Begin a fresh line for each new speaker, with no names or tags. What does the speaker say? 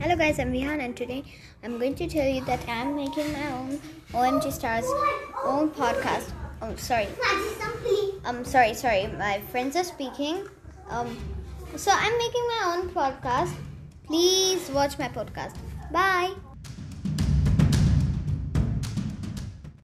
Hello guys, I'm Vihan and today I'm going to tell you that I'm making my own OMG Stars own podcast. Oh sorry. Um sorry, sorry. My friends are speaking. Um so I'm making my own podcast. Please watch my podcast. Bye.